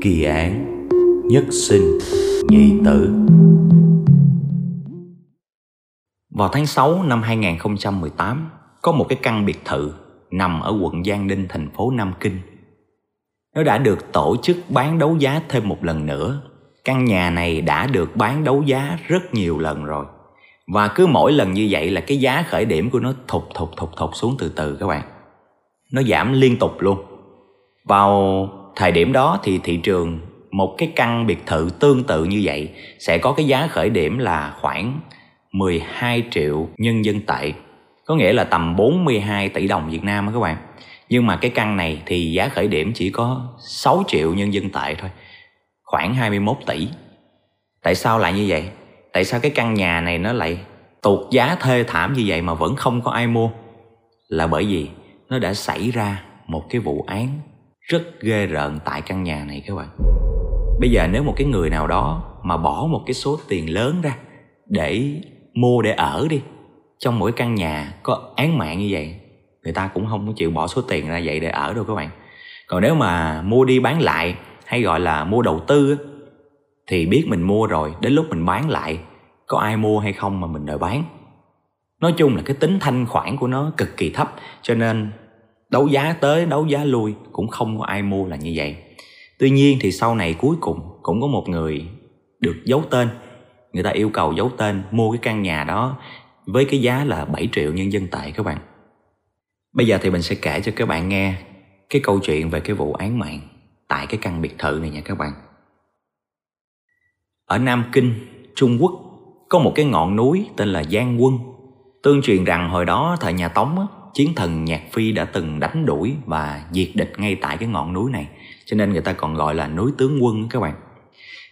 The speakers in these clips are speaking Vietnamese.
Kỳ án, Nhất sinh, Nhị tử. Vào tháng 6 năm 2018 Có một cái căn biệt thự Nằm ở quận Giang Ninh thành phố Nam Kinh. Nó đã được tổ chức bán đấu giá thêm một lần nữa. Căn nhà này đã được bán đấu giá rất nhiều lần rồi. Và cứ mỗi lần như vậy là cái giá khởi điểm của nó thụt thụt thụt thụt xuống từ từ các bạn. Nó giảm liên tục luôn. Vào thời điểm đó thì thị trường, một cái căn biệt thự tương tự như vậy, sẽ có cái giá khởi điểm là khoảng 12 triệu nhân dân tệ. Có nghĩa là tầm 42 tỷ đồng Việt Nam đó các bạn. Nhưng mà cái căn này thì giá khởi điểm chỉ có 6 triệu nhân dân tệ thôi. Khoảng 21 tỷ. Tại sao lại như vậy? Tại sao cái căn nhà này nó lại tụt giá thê thảm như vậy mà vẫn không có ai mua? Là bởi vì nó đã xảy ra một cái vụ án rất ghê rợn tại căn nhà này các bạn. Bây giờ nếu một cái người nào đó mà bỏ một cái số tiền lớn ra để mua để ở đi, trong mỗi căn nhà có án mạng như vậy, người ta cũng không có chịu bỏ số tiền ra vậy để ở đâu các bạn. Còn nếu mà mua đi bán lại, hay gọi là mua đầu tư thì biết mình mua rồi, đến lúc mình bán lại, có ai mua hay không mà mình đòi bán. Nói chung là cái tính thanh khoản của nó cực kỳ thấp, cho nên đấu giá tới đấu giá lui cũng không có ai mua là như vậy. Tuy nhiên thì sau này cuối cùng cũng có một người được giấu tên. Người ta yêu cầu giấu tên mua cái căn nhà đó với cái giá là 7 triệu nhân dân tệ các bạn. Bây giờ thì mình sẽ kể cho các bạn nghe cái câu chuyện về cái vụ án mạng tại cái căn biệt thự này nha các bạn. Ở Nam Kinh, Trung Quốc có một cái ngọn núi tên là Giang Quân. Tương truyền rằng hồi đó thời nhà Tống á, chiến thần Nhạc Phi đã từng đánh đuổi và diệt địch ngay tại cái ngọn núi này. Cho nên người ta còn gọi là núi tướng quân các bạn.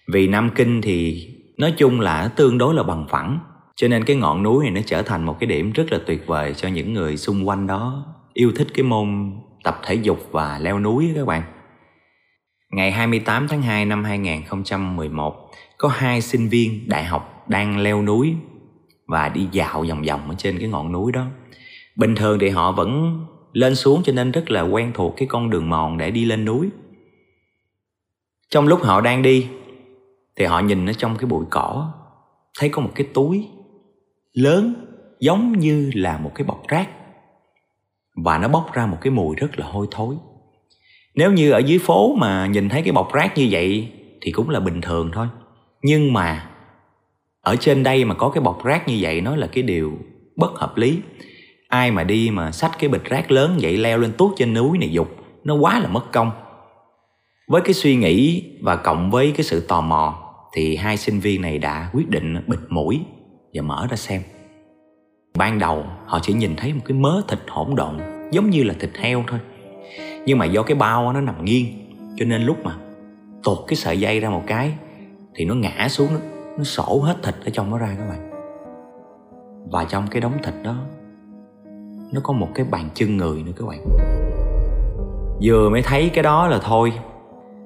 Vì Nam Kinh thì nói chung là tương đối là bằng phẳng, cho nên cái ngọn núi này nó trở thành một cái điểm rất là tuyệt vời cho những người xung quanh đó yêu thích cái môn tập thể dục và leo núi các bạn. Ngày 28 tháng 2 năm 2011 có hai sinh viên đại học đang leo núi và đi dạo vòng vòng ở trên cái ngọn núi đó bình thường thì họ vẫn lên xuống cho nên rất là quen thuộc cái con đường mòn để đi lên núi. Trong lúc họ đang đi, thì họ nhìn ở trong cái bụi cỏ, thấy có một cái túi lớn giống như là một cái bọc rác. Và nó bốc ra một cái mùi rất là hôi thối. Nếu như ở dưới phố mà nhìn thấy cái bọc rác như vậy thì cũng là bình thường thôi. Nhưng mà ở trên đây mà có cái bọc rác như vậy, nó là cái điều bất hợp lý ai mà đi mà xách cái bịch rác lớn vậy leo lên tuốt trên núi này dục nó quá là mất công. Với cái suy nghĩ và cộng với cái sự tò mò thì hai sinh viên này đã quyết định bịt mũi và mở ra xem. Ban đầu họ chỉ nhìn thấy một cái mớ thịt hỗn độn giống như là thịt heo thôi. Nhưng mà do cái bao nó nằm nghiêng cho nên lúc mà tuột cái sợi dây ra một cái thì nó ngã xuống nó, nó sổ hết thịt ở trong nó ra các bạn. Và trong cái đống thịt đó nó có một cái bàn chân người nữa các bạn. Vừa mới thấy cái đó là thôi.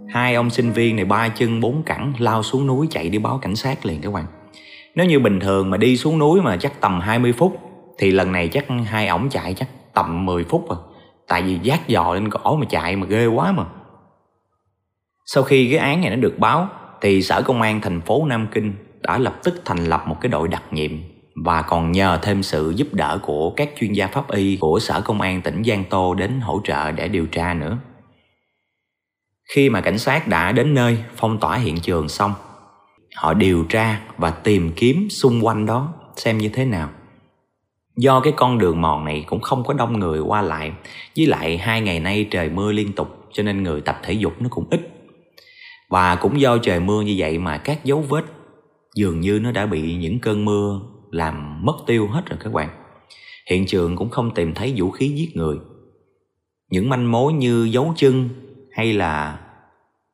Hai ông sinh viên này ba chân bốn cẳng lao xuống núi chạy đi báo cảnh sát liền các bạn. Nếu như bình thường mà đi xuống núi mà chắc tầm 20 phút thì lần này chắc hai ổng chạy chắc tầm 10 phút rồi, tại vì giác dò lên cổ mà chạy mà ghê quá mà. Sau khi cái án này nó được báo thì sở công an thành phố Nam Kinh đã lập tức thành lập một cái đội đặc nhiệm và còn nhờ thêm sự giúp đỡ của các chuyên gia pháp y của Sở Công an tỉnh Giang Tô đến hỗ trợ để điều tra nữa. Khi mà cảnh sát đã đến nơi phong tỏa hiện trường xong, họ điều tra và tìm kiếm xung quanh đó xem như thế nào. Do cái con đường mòn này cũng không có đông người qua lại, với lại hai ngày nay trời mưa liên tục cho nên người tập thể dục nó cũng ít. Và cũng do trời mưa như vậy mà các dấu vết dường như nó đã bị những cơn mưa làm mất tiêu hết rồi các bạn. Hiện trường cũng không tìm thấy vũ khí giết người. Những manh mối như dấu chân hay là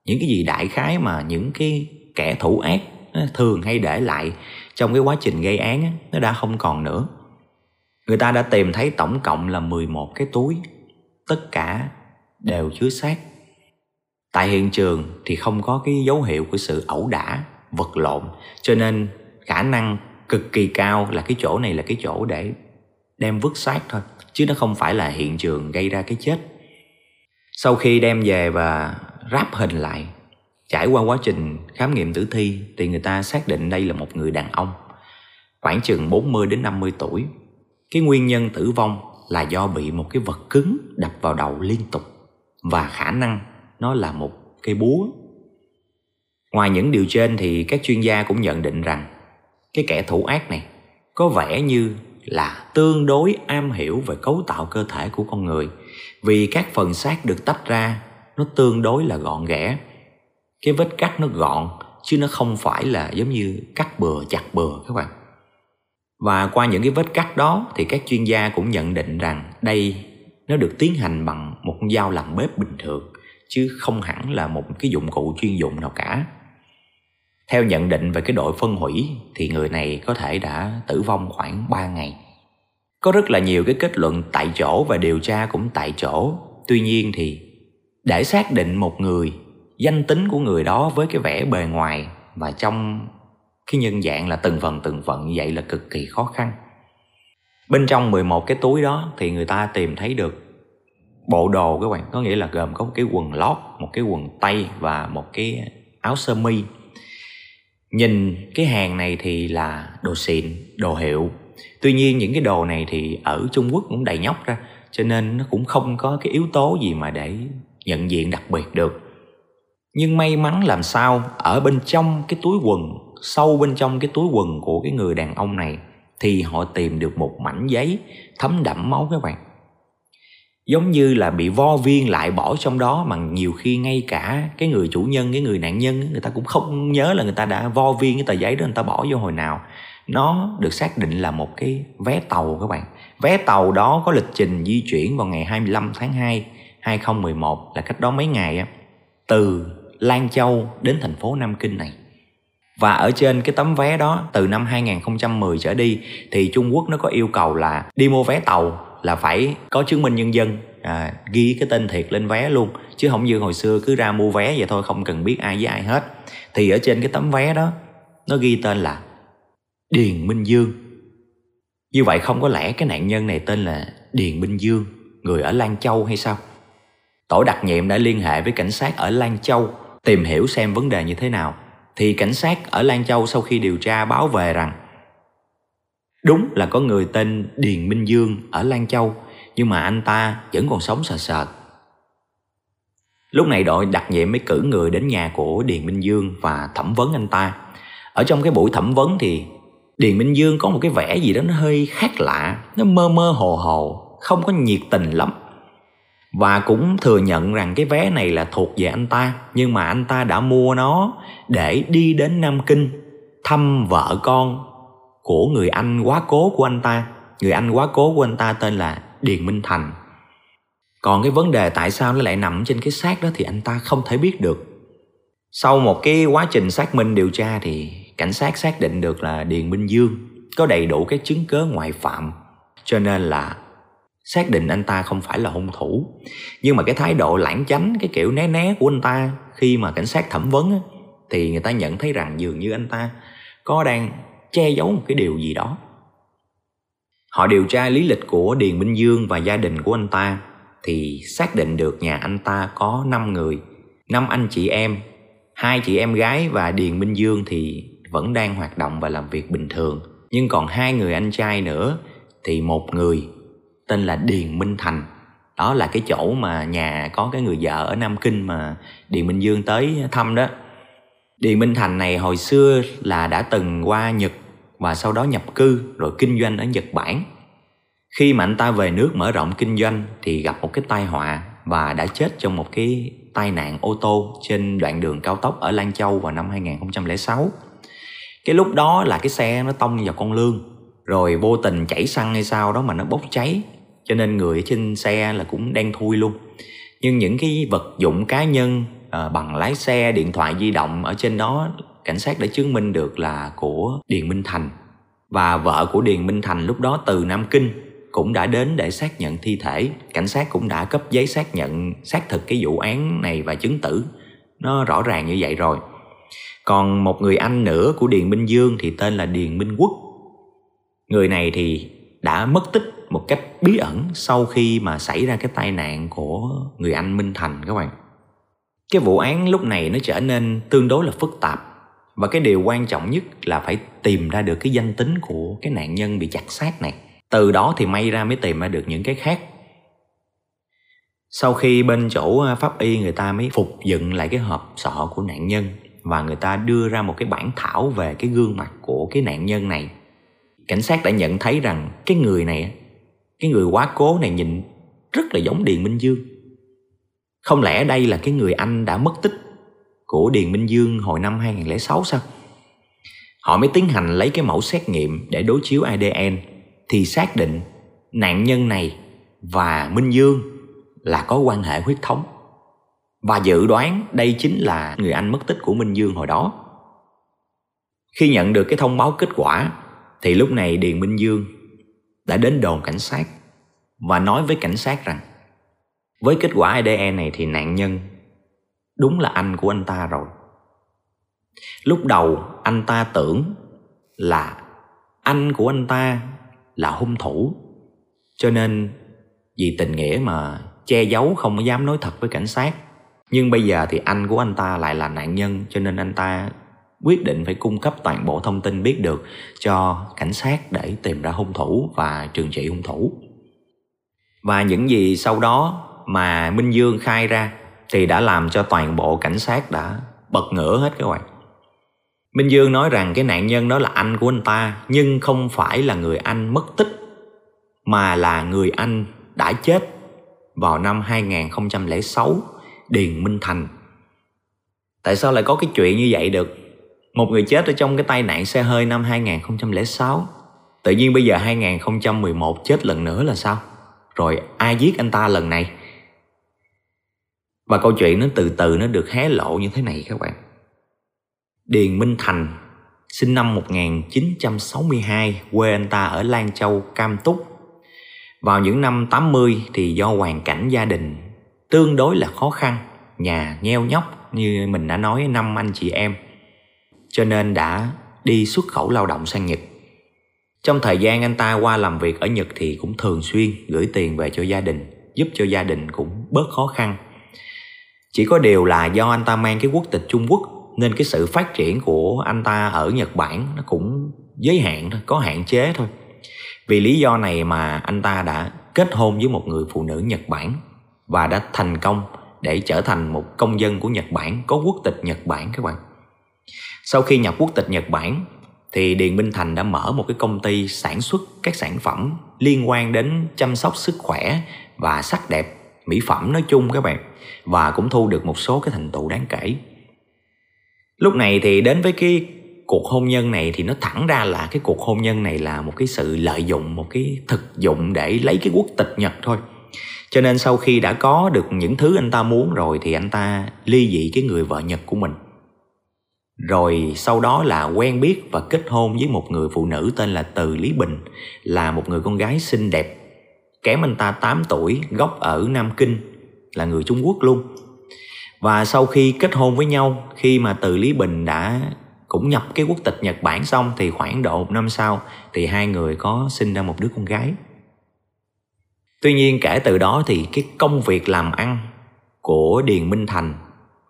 những cái gì đại khái mà những cái kẻ thủ ác ờ, thường hay để lại trong cái quá trình gây án nó đã không còn nữa. Người ta đã tìm thấy tổng cộng là 11 cái túi, tất cả đều chứa xác. Tại hiện trường thì không có cái dấu hiệu của sự ẩu đả, vật lộn, cho nên khả năng cực kỳ cao, là cái chỗ này là cái chỗ để đem vứt xác thôi, chứ nó không phải là hiện trường gây ra cái chết sau khi đem về và ráp hình lại, Trải qua quá trình khám nghiệm tử thi, thì người ta xác định đây là một người đàn ông, khoảng chừng 40 đến 50 tuổi. Cái nguyên nhân tử vong là do bị một cái vật cứng đập vào đầu liên tục, và khả năng nó là một cây búa. Ngoài những điều trên thì các chuyên gia cũng nhận định rằng cái kẻ thủ ác này có vẻ như là tương đối am hiểu về cấu tạo cơ thể của con người. Vì các phần xác được tách ra, nó tương đối là gọn ghẽ. Cái vết cắt nó gọn, chứ nó không phải là giống như cắt bừa, chặt bừa các bạn. Và qua những cái vết cắt đó thì các chuyên gia cũng nhận định rằng đây nó được tiến hành bằng một con dao làm bếp bình thường, chứ không hẳn là một cái dụng cụ chuyên dụng nào cả theo nhận định về cái đội phân hủy thì người này có thể đã tử vong khoảng 3 ngày. Có rất là nhiều cái kết luận tại chỗ và điều tra cũng tại chỗ. Tuy nhiên thì để xác định một người, danh tính của người đó với cái vẻ bề ngoài và trong cái nhân dạng là từng phần từng phần như vậy là cực kỳ khó khăn. Bên trong 11 cái túi đó thì người ta tìm thấy được bộ đồ các bạn, có nghĩa là gồm có một cái quần lót, một cái quần tây và một cái áo sơ mi nhìn cái hàng này thì là đồ xịn, đồ hiệu. Tuy nhiên những cái đồ này thì ở trung quốc cũng đầy nhóc ra, cho nên nó cũng không có cái yếu tố gì mà để nhận diện đặc biệt được. Nhưng may mắn làm sao, ở bên trong cái túi quần, sâu bên trong cái túi quần của cái người đàn ông này thì họ tìm được một mảnh giấy thấm đẫm máu các bạn giống như là bị vo viên lại bỏ trong đó, mà nhiều khi ngay cả cái người chủ nhân, cái người nạn nhân người ta cũng không nhớ là người ta đã vo viên cái tờ giấy đó, người ta bỏ vô hồi nào. Nó được xác định là một cái vé tàu các bạn. Vé tàu đó có lịch trình di chuyển vào ngày 25 tháng 2 2011 là cách đó mấy ngày á, từ Lan Châu đến thành phố Nam Kinh này. Và ở trên cái tấm vé đó, từ năm 2010 trở đi, thì Trung Quốc nó có yêu cầu là đi mua vé tàu là phải có chứng minh nhân dân à, ghi cái tên thiệt lên vé luôn chứ không như hồi xưa cứ ra mua vé vậy thôi không cần biết ai với ai hết. Thì ở trên cái tấm vé đó nó ghi tên là Điền Minh Dương. Như vậy không có lẽ cái nạn nhân này tên là Điền Minh Dương người ở Lan Châu hay sao? Tổ đặc nhiệm đã liên hệ với cảnh sát ở Lan Châu tìm hiểu xem vấn đề như thế nào. Thì cảnh sát ở Lan Châu sau khi điều tra báo về rằng Đúng là có người tên Điền Minh Dương ở Lan Châu, Nhưng mà anh ta vẫn còn sống sờ sờ. Lúc này đội đặc nhiệm mới cử người đến nhà của Điền Minh Dương và thẩm vấn anh ta. Ở trong cái buổi thẩm vấn thì Điền Minh Dương có một cái vẻ gì đó nó hơi khác lạ, Nó mơ mơ hồ hồ, Không có nhiệt tình lắm. Và cũng thừa nhận rằng cái vé này là thuộc về anh ta, Nhưng mà anh ta đã mua nó để đi đến Nam Kinh Thăm vợ con của người anh quá cố của anh ta. Người anh quá cố của anh ta tên là điền minh thành. Còn cái vấn đề tại sao nó lại nằm trên cái xác đó thì anh ta không thể biết được. Sau một cái quá trình xác minh điều tra thì cảnh sát xác định được là điền minh dương có đầy đủ các chứng cớ ngoại phạm. Cho nên là xác định anh ta không phải là hung thủ. Nhưng mà cái thái độ lãng chánh, cái kiểu né né của anh ta khi mà cảnh sát thẩm vấn thì người ta nhận thấy rằng dường như anh ta có đang che giấu một cái điều gì đó. Họ điều tra lý lịch của điền minh dương và gia đình của anh ta thì xác định được nhà anh ta có 5 người, năm anh chị em, hai chị em gái và điền minh dương thì vẫn đang hoạt động và làm việc bình thường. Nhưng còn hai người anh trai nữa thì một người tên là điền minh thành. Đó là cái chỗ mà nhà có cái người vợ ở nam kinh mà điền minh dương tới thăm đó điền minh thành này hồi xưa là đã từng qua nhật và sau đó nhập cư, rồi kinh doanh ở Nhật Bản. Khi mà anh ta về nước mở rộng kinh doanh thì gặp một cái tai họa và đã chết trong một cái tai nạn ô tô trên đoạn đường cao tốc ở Lan Châu vào năm 2006. Cái lúc đó là cái xe nó tông vào con lương, rồi vô tình chảy xăng hay sao đó mà nó bốc cháy, cho nên người trên xe là cũng đen thui luôn. Nhưng những cái vật dụng cá nhân à, bằng lái xe, điện thoại di động ở trên đó cảnh sát đã chứng minh được là của Điền Minh Thành. Và vợ của Điền Minh Thành lúc đó từ Nam Kinh cũng đã đến để xác nhận thi thể. Cảnh sát cũng đã cấp giấy xác nhận xác thực cái vụ án này và chứng tử. Nó rõ ràng như vậy rồi. Còn một người anh nữa của Điền Minh Dương thì tên là Điền Minh Quốc. Người này thì đã mất tích một cách bí ẩn sau khi mà xảy ra cái tai nạn của người anh Minh Thành các bạn cái vụ án lúc này nó trở nên tương đối là phức tạp. Và cái điều quan trọng nhất là phải tìm ra được cái danh tính của cái nạn nhân bị chặt xác này. Từ đó thì may ra mới tìm ra được những cái khác. Sau khi bên chỗ à, pháp y người ta mới phục dựng lại cái hộp sọ của nạn nhân và người ta đưa ra một cái bản thảo về cái gương mặt của cái nạn nhân này, cảnh sát đã nhận thấy rằng cái người này cái người quá cố này nhìn rất là giống điền minh dương không lẽ đây là cái người anh đã mất tích của Điền Minh Dương hồi năm 2006 sao? Họ mới tiến hành lấy cái mẫu xét nghiệm để đối chiếu ADN thì xác định nạn nhân này và Minh Dương là có quan hệ huyết thống. Và dự đoán đây chính là người anh mất tích của Minh Dương hồi đó. Khi nhận được cái thông báo kết quả thì lúc này Điền Minh Dương đã đến đồn cảnh sát và nói với cảnh sát rằng với kết quả ADN này thì nạn nhân đúng là anh của anh ta rồi. Lúc đầu anh ta tưởng là anh của anh ta là hung thủ, cho nên vì tình nghĩa mà che giấu, không dám nói thật với cảnh sát. Nhưng bây giờ thì anh của anh ta lại là nạn nhân, cho nên anh ta quyết định phải cung cấp toàn bộ thông tin biết được cho cảnh sát để tìm ra hung thủ và trừng trị hung thủ. Và những gì sau đó mà minh dương khai ra thì đã làm cho toàn bộ cảnh sát đã bật ngửa hết các bạn Minh Dương nói rằng cái nạn nhân đó là anh của anh ta, nhưng không phải là người anh mất tích, mà là người anh đã chết vào năm 2006 Điền Minh Thành. Tại sao lại có cái chuyện như vậy được? Một người chết ở trong cái tai nạn xe hơi năm 2006 Tự nhiên bây giờ 2011 chết lần nữa là sao? Rồi ai giết anh ta lần này? Và câu chuyện nó từ từ nó được hé lộ như thế này các bạn. Điền Minh Thành sinh năm 1962, quê anh ta ở Lan Châu, Cam Túc. Vào những năm 80 thì do hoàn cảnh gia đình tương đối là khó khăn, nhà nheo nhóc như mình đã nói năm anh chị em. Cho nên đã đi xuất khẩu lao động sang Nhật. Trong thời gian anh ta qua làm việc ở Nhật thì cũng thường xuyên gửi tiền về cho gia đình, giúp cho gia đình cũng bớt khó khăn chỉ có điều là do anh ta mang cái quốc tịch Trung Quốc nên cái sự phát triển của anh ta ở Nhật Bản nó cũng giới hạn thôi, có hạn chế thôi. Vì lý do này mà anh ta đã kết hôn với một người phụ nữ Nhật Bản và đã thành công để trở thành một công dân của Nhật Bản có quốc tịch Nhật Bản các bạn. Sau khi nhập quốc tịch Nhật Bản thì Điền Minh Thành đã mở một cái công ty sản xuất các sản phẩm liên quan đến chăm sóc sức khỏe và sắc đẹp mỹ phẩm nói chung các bạn và cũng thu được một số cái thành tựu đáng kể. Lúc này thì đến với cái cuộc hôn nhân này thì nó thẳng ra là cái cuộc hôn nhân này là một cái sự lợi dụng, một cái thực dụng để lấy cái quốc tịch nhật thôi. Cho nên sau khi đã có được những thứ anh ta muốn rồi thì anh ta ly dị cái người vợ nhật của mình. Rồi sau đó là quen biết và kết hôn với một người phụ nữ tên là Từ Lý Bình, là một người con gái xinh đẹp. Kém anh ta 8 tuổi, gốc ở Nam Kinh là người Trung Quốc luôn. Và sau khi kết hôn với nhau, khi mà từ Lý Bình đã cũng nhập cái quốc tịch Nhật Bản xong thì khoảng độ một năm sau thì hai người có sinh ra một đứa con gái. Tuy nhiên kể từ đó thì cái công việc làm ăn của Điền Minh Thành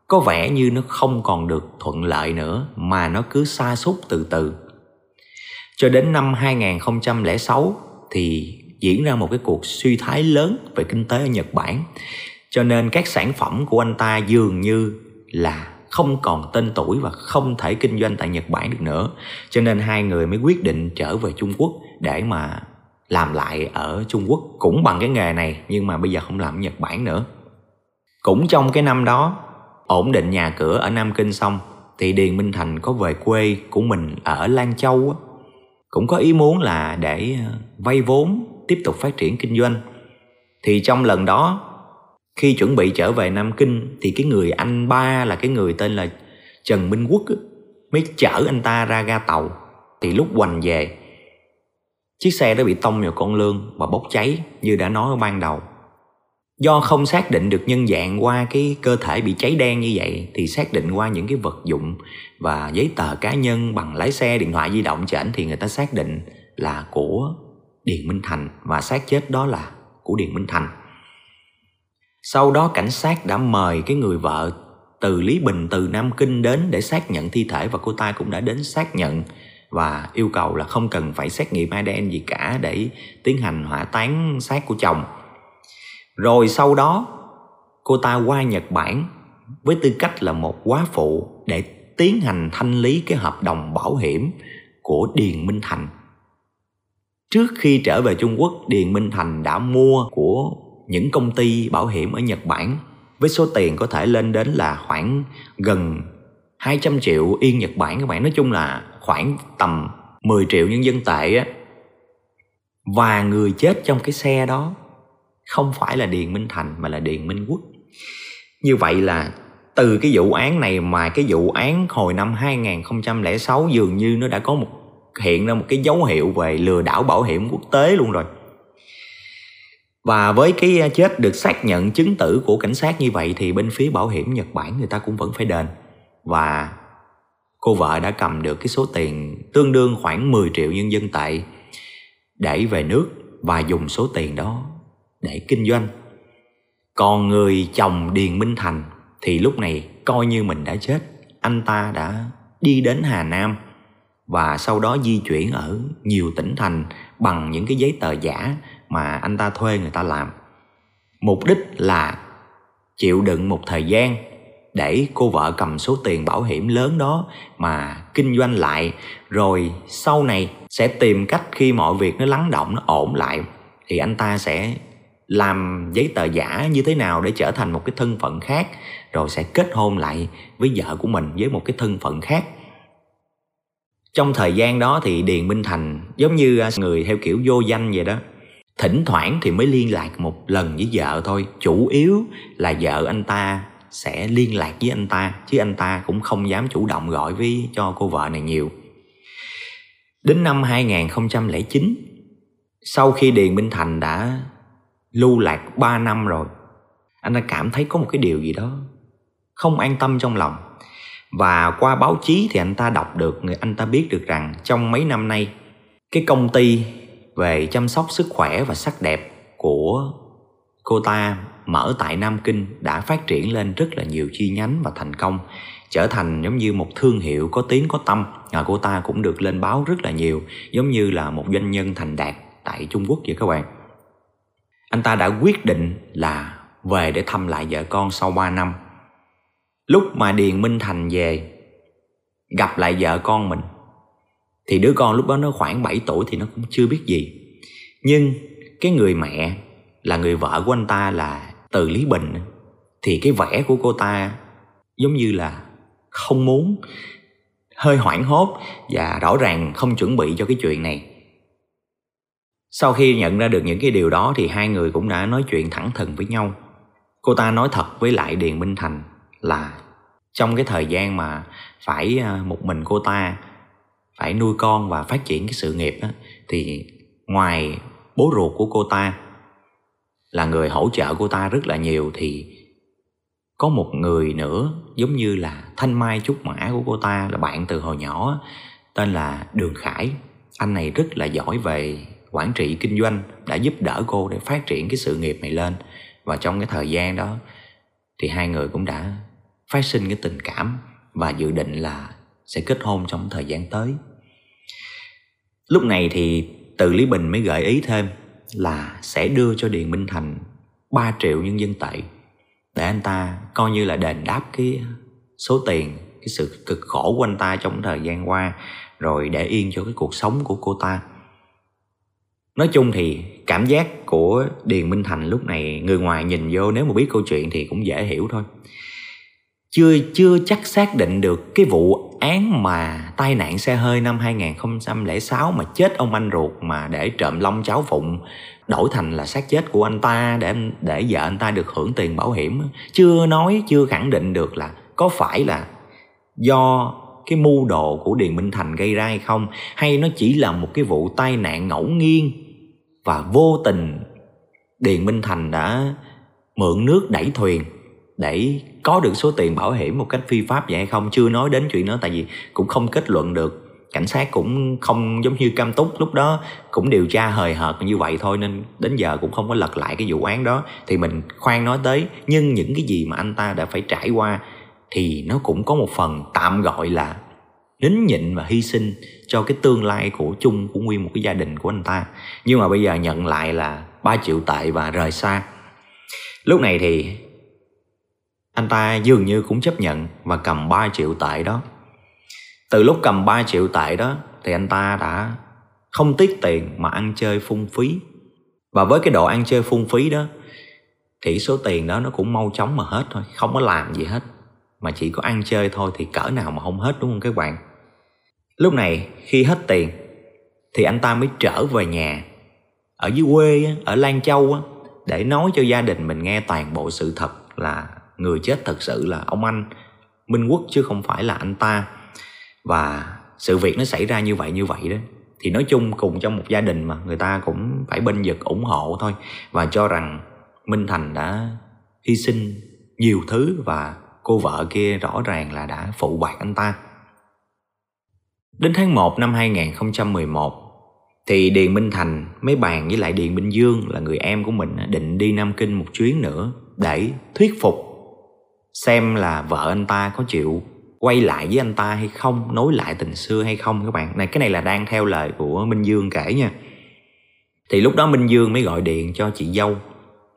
có vẻ như nó không còn được thuận lợi nữa, mà nó cứ xa sút từ từ. Cho đến năm 2006 thì diễn ra một cái cuộc suy thoái lớn về kinh tế ở Nhật Bản cho nên các sản phẩm của anh ta dường như là không còn tên tuổi và không thể kinh doanh tại Nhật Bản được nữa. Cho nên hai người mới quyết định trở về Trung Quốc để mà làm lại ở Trung Quốc cũng bằng cái nghề này, nhưng mà bây giờ không làm ở Nhật Bản nữa. Cũng trong cái năm đó, ổn định nhà cửa ở Nam Kinh xong, thì Điền Minh Thành có về quê của mình ở Lan Châu cũng có ý muốn là để ờ, vay vốn tiếp tục phát triển kinh doanh. Thì trong lần đó khi chuẩn bị trở về Nam Kinh thì cái người anh ba là cái người tên là Trần Minh Quốc mới chở anh ta ra ga tàu thì lúc hoành về, chiếc xe đã bị tông vào con lương và bốc cháy như đã nói ở ban đầu do không xác định được nhân dạng qua cái cơ thể bị cháy đen như vậy thì xác định qua những cái vật dụng và giấy tờ cá nhân bằng lái xe, điện thoại di động cho ảnh thì người ta xác định là của Điền Minh Thành và xác chết đó là của Điền Minh Thành. Sau đó cảnh sát đã mời cái người vợ từ Lý Bình từ Nam Kinh đến để xác nhận thi thể và cô ta cũng đã đến xác nhận và yêu cầu là không cần phải xét nghiệm ADN gì cả để tiến hành hỏa táng xác của chồng. Rồi sau đó cô ta qua Nhật Bản với tư cách là một quá phụ để tiến hành thanh lý cái hợp đồng bảo hiểm của Điền Minh Thành. Trước khi trở về Trung Quốc, Điền Minh Thành đã mua của những công ty bảo hiểm ở Nhật Bản với số tiền có thể lên đến là khoảng gần 200 triệu yên Nhật Bản các bạn. Nói chung là khoảng tầm 10 triệu nhân dân tệ á. Và người chết trong cái xe đó không phải là Điền Minh Thành mà là Điền Minh Quốc. Như vậy là từ cái vụ án này mà cái vụ án hồi năm 2006 dường như nó đã có một, hiện ra một cái dấu hiệu về lừa đảo bảo hiểm quốc tế luôn rồi và với cái chết được xác nhận chứng tử của cảnh sát như vậy thì bên phía bảo hiểm Nhật Bản người ta cũng vẫn phải đền và cô vợ đã cầm được cái số tiền tương đương khoảng 10 triệu nhân dân tệ để về nước và dùng số tiền đó để kinh doanh. Còn người chồng Điền Minh Thành thì lúc này coi như mình đã chết. Anh ta đã đi đến Hà Nam và sau đó di chuyển ở nhiều tỉnh thành bằng những cái giấy tờ giả mà anh ta thuê người ta làm. Mục đích là chịu đựng một thời gian để cô vợ cầm số tiền bảo hiểm lớn đó mà kinh doanh lại, rồi sau này sẽ tìm cách khi mọi việc nó lắng động, nó ổn lại, thì anh ta sẽ làm giấy tờ giả như thế nào để trở thành một cái thân phận khác, rồi sẽ kết hôn lại với vợ của mình với một cái thân phận khác trong thời gian đó thì điền minh thành giống như à, người theo kiểu vô danh vậy đó thỉnh thoảng thì mới liên lạc một lần với vợ thôi chủ yếu là vợ anh ta sẽ liên lạc với anh ta chứ anh ta cũng không dám chủ động gọi với cho cô vợ này nhiều. Đến năm 2009, sau khi Điền Minh Thành đã lưu lạc 3 năm rồi, anh ta cảm thấy có một cái điều gì đó không an tâm trong lòng. Và qua báo chí thì anh ta đọc được, người anh ta biết được rằng trong mấy năm nay, cái công ty về chăm sóc sức khỏe và sắc đẹp của cô ta mở tại Nam Kinh đã phát triển lên rất là nhiều chi nhánh và thành công trở thành giống như một thương hiệu có tiếng có tâm. À, cô ta cũng được lên báo rất là nhiều giống như là một doanh nhân thành đạt tại Trung Quốc vậy các bạn. Anh ta đã quyết định là về để thăm lại vợ con sau 3 năm. Lúc mà Điền Minh Thành về gặp lại vợ con mình thì đứa con lúc đó nó khoảng 7 tuổi thì nó cũng chưa biết gì. Nhưng cái người mẹ là người vợ của anh ta là từ Lý Bình. Thì cái vẻ của cô ta giống như là không muốn, hơi hoảng hốt và rõ ràng không chuẩn bị cho cái chuyện này. Sau khi nhận ra được những cái điều đó thì hai người cũng đã nói chuyện thẳng thừng với nhau. Cô ta nói thật với lại điền minh thành là trong cái thời gian mà phải à, một mình cô ta phải nuôi con và phát triển cái sự nghiệp á, thì ngoài bố ruột của cô ta là người hỗ trợ cô ta rất là nhiều thì có một người nữa giống như là thanh mai trúc mã của cô ta là bạn từ hồi nhỏ tên là đường khải. Anh này rất là giỏi về quản trị kinh doanh đã giúp đỡ cô để phát triển cái sự nghiệp này lên. Và trong cái thời gian đó thì hai người cũng đã phát sinh cái tình cảm và dự định là sẽ kết hôn trong thời gian tới. Lúc này thì từ lý bình mới gợi ý thêm là sẽ đưa cho Điền Minh Thành 3 triệu nhân dân tệ để anh ta coi như là đền đáp cái số tiền, cái sự cực khổ của anh ta trong thời gian qua, rồi để yên cho cái cuộc sống của cô ta. Nói chung thì cảm giác của điền minh thành lúc này, người ngoài nhìn vô nếu mà biết câu chuyện thì cũng dễ hiểu thôi. Chưa chưa chắc xác định được cái vụ án mà tai nạn xe hơi năm 2006 mà chết ông anh ruột mà để trộm long cháu phụng đổi thành là xác chết của anh ta để để vợ anh ta được hưởng tiền bảo hiểm. Chưa nói, chưa khẳng định được là có phải là do cái mưu đồ của Điền Minh Thành gây ra hay không, hay nó chỉ là một cái vụ tai nạn ngẫu nhiên và vô tình Điền Minh Thành đã mượn nước đẩy thuyền để có được số tiền bảo hiểm một cách phi pháp vậy hay không? Chưa nói đến chuyện đó, tại vì cũng không kết luận được. Cảnh sát cũng không giống như cam túc lúc đó, cũng điều tra hời hợt như vậy thôi, nên đến giờ cũng không có lật lại cái vụ án đó. Thì mình khoan nói tới, nhưng những cái gì mà anh ta đã phải trải qua thì nó cũng có một phần tạm gọi là nín nhịn và hy sinh cho cái tương lai của chung, của nguyên một cái gia đình của anh ta. Nhưng mà bây giờ nhận lại là 3 triệu tệ và rời xa. Lúc này thì anh ta dường như cũng chấp nhận và cầm 3 triệu tệ đó. Từ lúc cầm 3 triệu tệ đó thì anh ta đã không tiếc tiền mà ăn chơi phung phí. Và với cái độ ăn chơi phung phí đó, thì số tiền đó nó cũng mau chóng mà hết thôi, không có làm gì hết. Mà chỉ có ăn chơi thôi thì cỡ nào mà không hết, đúng không các bạn? Lúc này, khi hết tiền, thì anh ta mới trở về nhà, ở dưới quê ở lan châu để nói cho gia đình mình nghe toàn bộ sự thật là người chết thật sự là ông anh minh quốc chứ không phải là anh ta. Và sự việc nó xảy ra như vậy như vậy đó. Thì nói chung cùng trong một gia đình mà người ta cũng phải bên vực, ủng hộ thôi. Và cho rằng minh thành đã hy sinh nhiều thứ và cô vợ kia rõ ràng là đã phụ bạc anh ta. Đến tháng 1 năm 2011 thì Điền Minh Thành mới bàn với lại Điền Minh Dương là người em của mình định đi Nam Kinh một chuyến nữa để thuyết phục xem là vợ anh ta có chịu quay lại với anh ta hay không, nối lại tình xưa hay không các bạn. Này, cái này là đang theo lời của Minh Dương kể nha. Thì lúc đó Minh Dương mới gọi điện cho chị dâu.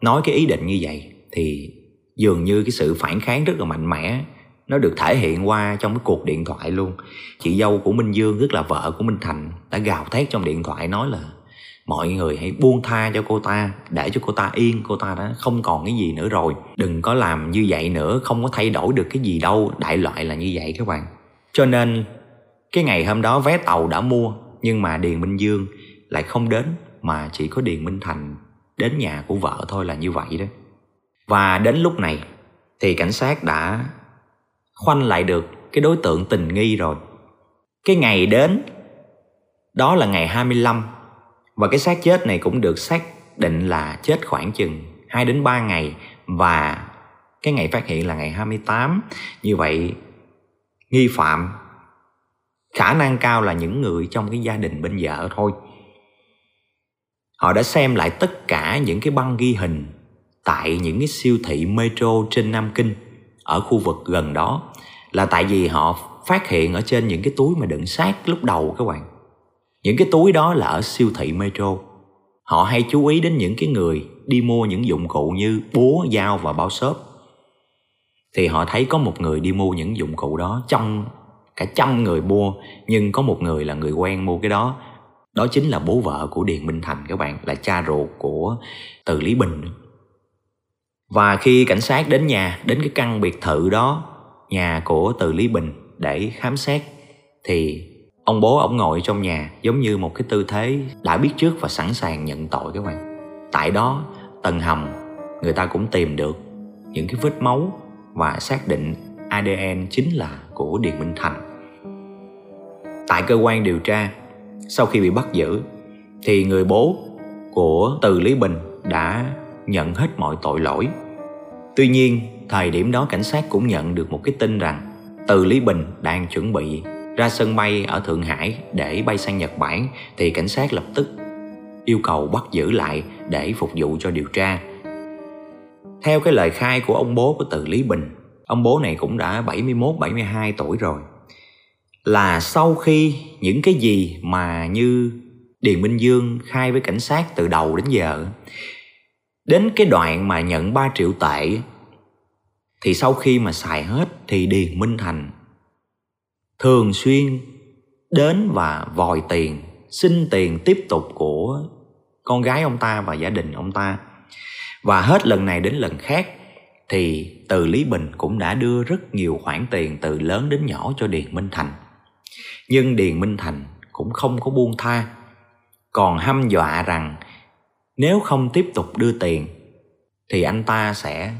Nói cái ý định như vậy thì dường như cái sự phản kháng rất là mạnh mẽ, nó được thể hiện qua trong cái cuộc điện thoại luôn. Chị dâu của minh dương, tức là vợ của minh thành, đã gào thét trong điện thoại nói là mọi người hãy buông tha cho cô ta, để cho cô ta yên. Cô ta đã không còn cái gì nữa rồi. Đừng có làm như vậy nữa, không có thay đổi được cái gì đâu. Đại loại là như vậy các bạn. Cho nên, cái ngày hôm đó vé tàu đã mua, nhưng mà điền minh dương lại không đến, mà chỉ có điền minh thành đến nhà của vợ thôi là như vậy đó. Và đến lúc này thì cảnh sát đã khoanh lại được cái đối tượng tình nghi rồi. Cái ngày đến, đó là ngày 25 và cái xác chết này cũng được xác định là chết khoảng chừng 2 đến 3 ngày và cái ngày phát hiện là ngày 28. Như vậy, nghi phạm khả năng cao là những người trong cái gia đình bên vợ thôi. Họ đã xem lại tất cả những cái băng ghi hình tại những cái siêu thị metro trên Nam Kinh, ở khu vực gần đó, là tại vì họ phát hiện ở trên những cái túi mà đựng xác lúc đầu các bạn những cái túi đó là ở siêu thị metro. Họ hay chú ý đến những cái người đi mua những dụng cụ như búa, dao và bao xốp. Thì họ thấy có một người đi mua những dụng cụ đó, trong cả trăm người mua, nhưng có một người là người quen mua cái đó. Đó chính là bố vợ của điền minh thành các bạn, là cha ruột của từ lý bình. Và khi cảnh sát đến nhà, đến cái căn biệt thự đó, nhà của từ lý bình để khám xét, thì ông bố ông ngồi trong nhà, giống như một cái tư thế đã biết trước và sẵn sàng nhận tội các bạn. Tại đó, tầng hầm, người ta cũng tìm được những cái vết máu và xác định adn chính là của điền minh thành. Tại cơ quan điều tra, sau khi bị bắt giữ, thì người bố của từ lý bình đã nhận hết mọi tội lỗi. Tuy nhiên, thời điểm đó cảnh sát cũng nhận được một cái tin rằng từ lý bình đang chuẩn bị ra sân bay ở thượng hải để bay sang nhật bản thì cảnh sát lập tức yêu cầu bắt giữ lại để phục vụ cho điều tra. Theo cái lời khai của ông bố của từ lý bình, ông bố này cũng đã 71 72 tuổi rồi. Là sau khi những cái gì mà như Điền Minh Dương khai với cảnh sát từ đầu đến giờ, Đến cái đoạn mà nhận 3 triệu tệ, Thì sau khi mà xài hết Thì Điền Minh Thành Thường xuyên đến và vòi tiền, Xin tiền tiếp tục của con gái ông ta và gia đình ông ta. Và hết lần này đến lần khác Thì từ Lý Bình cũng đã đưa rất nhiều khoản tiền từ lớn đến nhỏ cho Điền Minh Thành. Nhưng Điền Minh Thành cũng không có buông tha, Còn hăm dọa rằng nếu không tiếp tục đưa tiền thì anh ta sẽ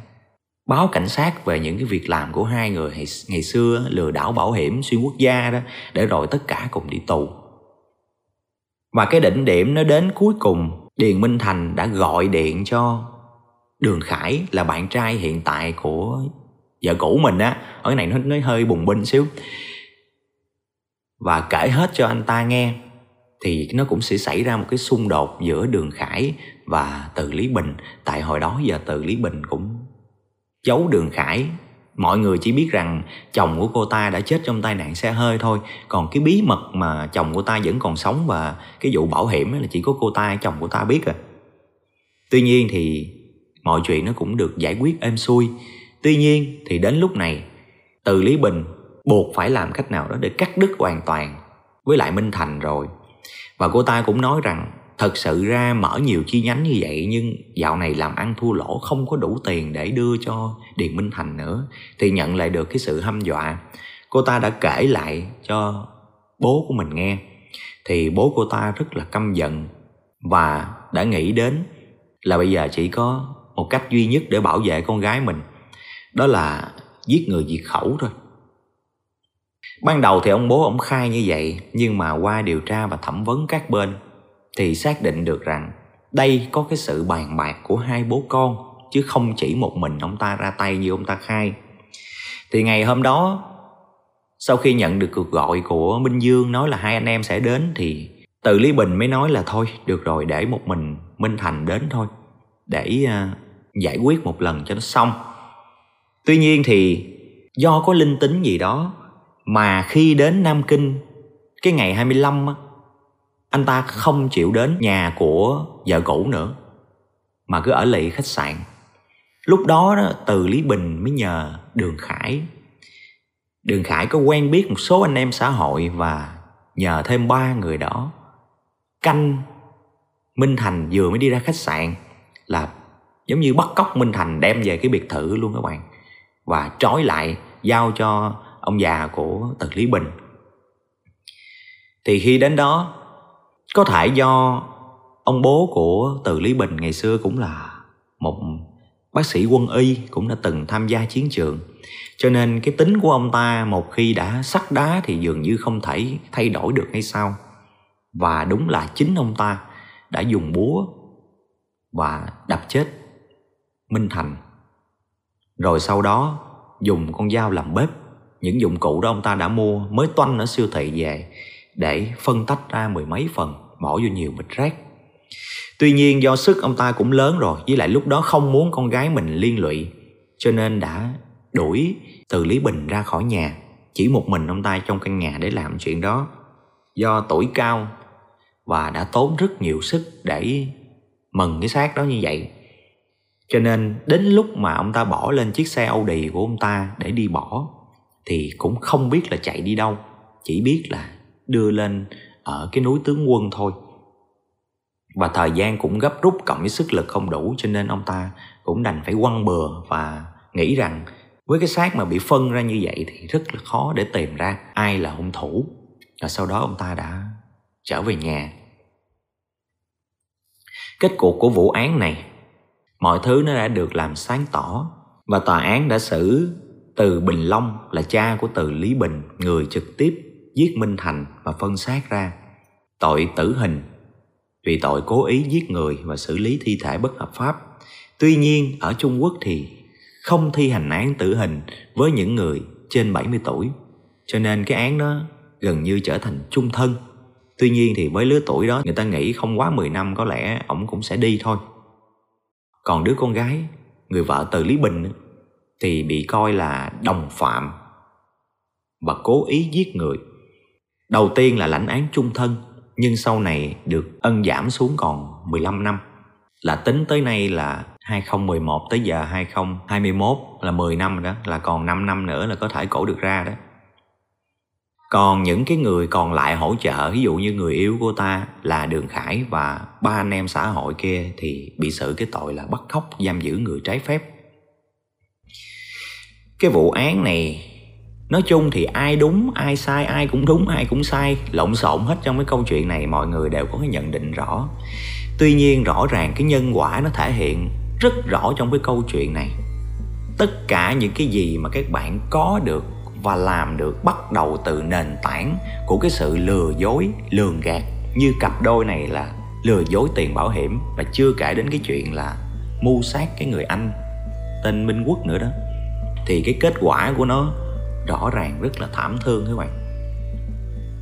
báo cảnh sát về những cái việc làm của hai người ngày, ngày xưa lừa đảo bảo hiểm xuyên quốc gia đó để rồi tất cả cùng đi tù. Và cái đỉnh điểm nó đến cuối cùng điền minh thành đã gọi điện cho đường khải là bạn trai hiện tại của vợ cũ mình á. Ở này nó, nó hơi bùng binh xíu. Và kể hết cho anh ta nghe thì nó cũng sẽ xảy ra một cái xung đột giữa đường khải và từ lý bình. Tại hồi đó giờ từ lý bình cũng giấu đường khải. Mọi người chỉ biết rằng chồng của cô ta đã chết trong tai nạn xe hơi thôi. Còn cái bí mật mà chồng của ta vẫn còn sống và cái vụ bảo hiểm là chỉ có cô ta, chồng của ta biết à. Tuy nhiên thì mọi chuyện nó cũng được giải quyết êm xuôi. Tuy nhiên thì đến lúc này, từ lý bình buộc phải làm cách nào đó để cắt đứt hoàn toàn với lại minh thành rồi. Và cô ta cũng nói rằng thật sự ra mở nhiều chi nhánh như vậy nhưng dạo này làm ăn thua lỗ không có đủ tiền để đưa cho điền minh thành nữa, thì nhận lại được cái sự hăm dọa. Cô ta đã kể lại cho bố của mình nghe, thì bố cô ta rất là căm giận và đã nghĩ đến là bây giờ chỉ có một cách duy nhất để bảo vệ con gái mình, đó là giết người diệt khẩu thôi. Ban đầu thì ông bố ông khai như vậy nhưng mà qua điều tra và thẩm vấn các bên thì xác định được rằng đây có cái sự bàn bạc của hai bố con chứ không chỉ một mình ông ta ra tay như ông ta khai. Thì ngày hôm đó sau khi nhận được cuộc gọi của minh dương nói là hai anh em sẽ đến thì từ lý bình mới nói là thôi được rồi để một mình minh thành đến thôi để uh, giải quyết một lần cho nó xong. Tuy nhiên thì do có linh tính gì đó mà khi đến nam kinh cái ngày 25 mươi anh ta không chịu đến nhà của vợ cũ nữa mà cứ ở lại khách sạn. Lúc đó, đó từ lý bình mới nhờ đường khải. Đường khải có quen biết một số anh em xã hội và nhờ thêm ba người đó. Canh minh thành vừa mới đi ra khách sạn là giống như bắt cóc minh thành đem về cái biệt thự luôn các bạn và trói lại giao cho ông già của từ lý bình. Thì khi đến đó có thể do ông bố của từ lý bình ngày xưa cũng là một bác sĩ quân y, cũng đã từng tham gia chiến trường. Cho nên cái tính của ông ta một khi đã sắt đá thì dường như không thể thay đổi được hay sao. Và đúng là chính ông ta đã dùng búa và đập chết minh thành. Rồi sau đó dùng con dao làm bếp. Những dụng cụ đó ông ta đã mua mới toanh ở siêu thị về để phân tách ra mười mấy phần, bỏ vô nhiều bịch rác. Tuy nhiên do sức ông ta cũng lớn rồi, với lại lúc đó không muốn con gái mình liên lụy, cho nên đã đuổi từ lý bình ra khỏi nhà, chỉ một mình ông ta trong căn nhà để làm chuyện đó. Do tuổi cao và đã tốn rất nhiều sức để mừng cái xác đó như vậy. Cho nên đến lúc mà ông ta bỏ lên chiếc xe Audi của ông ta để đi bỏ, thì cũng không biết là chạy đi đâu, chỉ biết là đưa lên ở cái núi tướng quân thôi. Và thời gian cũng gấp rút, cộng với sức lực không đủ, cho nên ông ta cũng đành phải quăng bừa và nghĩ rằng với cái xác mà bị phân ra như vậy thì rất là khó để tìm ra ai là hung thủ. Và sau đó ông ta đã trở về nhà. Kết cục của vụ án này, mọi thứ nó đã được làm sáng tỏ. Và tòa án đã xử từ Bình Long là cha của từ Lý Bình, người trực tiếp giết Minh Thành và phân xác ra. Tội tử hình. Vì tội cố ý giết người và xử lý thi thể bất hợp pháp. Tuy nhiên, ở Trung Quốc thì không thi hành án tử hình với những người trên 70 tuổi. Cho nên cái án đó gần như trở thành chung thân. Tuy nhiên thì với lứa tuổi đó, người ta nghĩ không quá 10 năm có lẽ ổng cũng sẽ đi thôi. Còn đứa con gái, người vợ từ lý bình thì bị coi là đồng phạm và cố ý giết người đầu tiên là lãnh án chung thân, nhưng sau này được ân giảm xuống còn 15 năm. Là tính tới nay là 2011 tới giờ 2021 là 10 năm đó, là còn 5 năm nữa là có thể cổ được ra đó. Còn những cái người còn lại hỗ trợ, ví dụ như người yêu của ta là đường khải và ba anh em xã hội kia thì bị xử cái tội là bắt cóc, giam giữ người trái phép. Cái vụ án này nói chung thì ai đúng, ai sai, ai cũng đúng, ai cũng sai, lộn xộn hết trong cái câu chuyện này, mọi người đều có cái nhận định rõ. Tuy nhiên rõ ràng cái nhân quả nó thể hiện rất rõ trong cái câu chuyện này. Tất cả những cái gì mà các bạn có được và làm được bắt đầu từ nền tảng của cái sự lừa dối, lường gạt, như cặp đôi này là lừa dối tiền bảo hiểm và chưa kể đến cái chuyện là mưu sát cái người anh tên minh quốc nữa đó, thì cái kết quả của nó rõ ràng rất là thảm thương các bạn.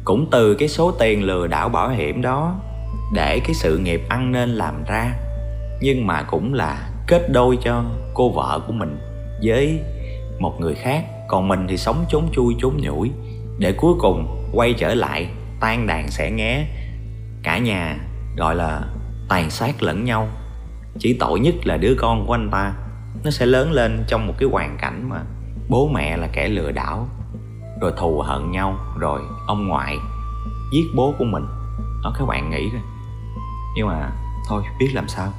Cũng từ cái số tiền lừa đảo bảo hiểm đó để cái sự nghiệp ăn nên làm ra, nhưng mà cũng là kết đôi cho cô vợ của mình với một người khác. Còn mình thì sống trốn chui trốn nhủi, để cuối cùng quay trở lại, tan đàn sẽ nghe cả nhà gọi là tàn sát lẫn nhau. Chỉ tội nhất là đứa con của anh ta, nó sẽ lớn lên trong một cái hoàn cảnh mà bố mẹ là kẻ lừa đảo, rồi thù hận nhau, rồi ông ngoại giết bố của mình. Đó, các bạn nghĩ rồi nhưng mà thôi, biết làm sao.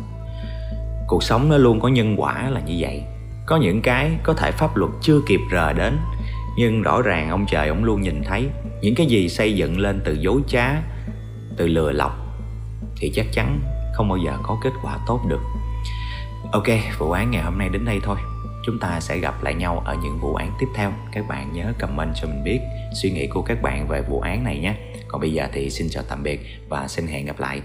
Cuộc sống nó luôn có nhân quả là như vậy. Có những cái có thể pháp luật chưa kịp rờ đến, nhưng rõ ràng ông trời ông luôn nhìn thấy. Những cái gì xây dựng lên từ dối trá, từ lừa lọc, thì chắc chắn không bao giờ có kết quả tốt được. Ok vụ án ngày hôm nay đến đây thôi chúng ta sẽ gặp lại nhau ở những vụ án tiếp theo. Các bạn nhớ comment cho mình biết suy nghĩ của các bạn về vụ án này nhé. Còn bây giờ thì xin chào tạm biệt và xin hẹn gặp lại.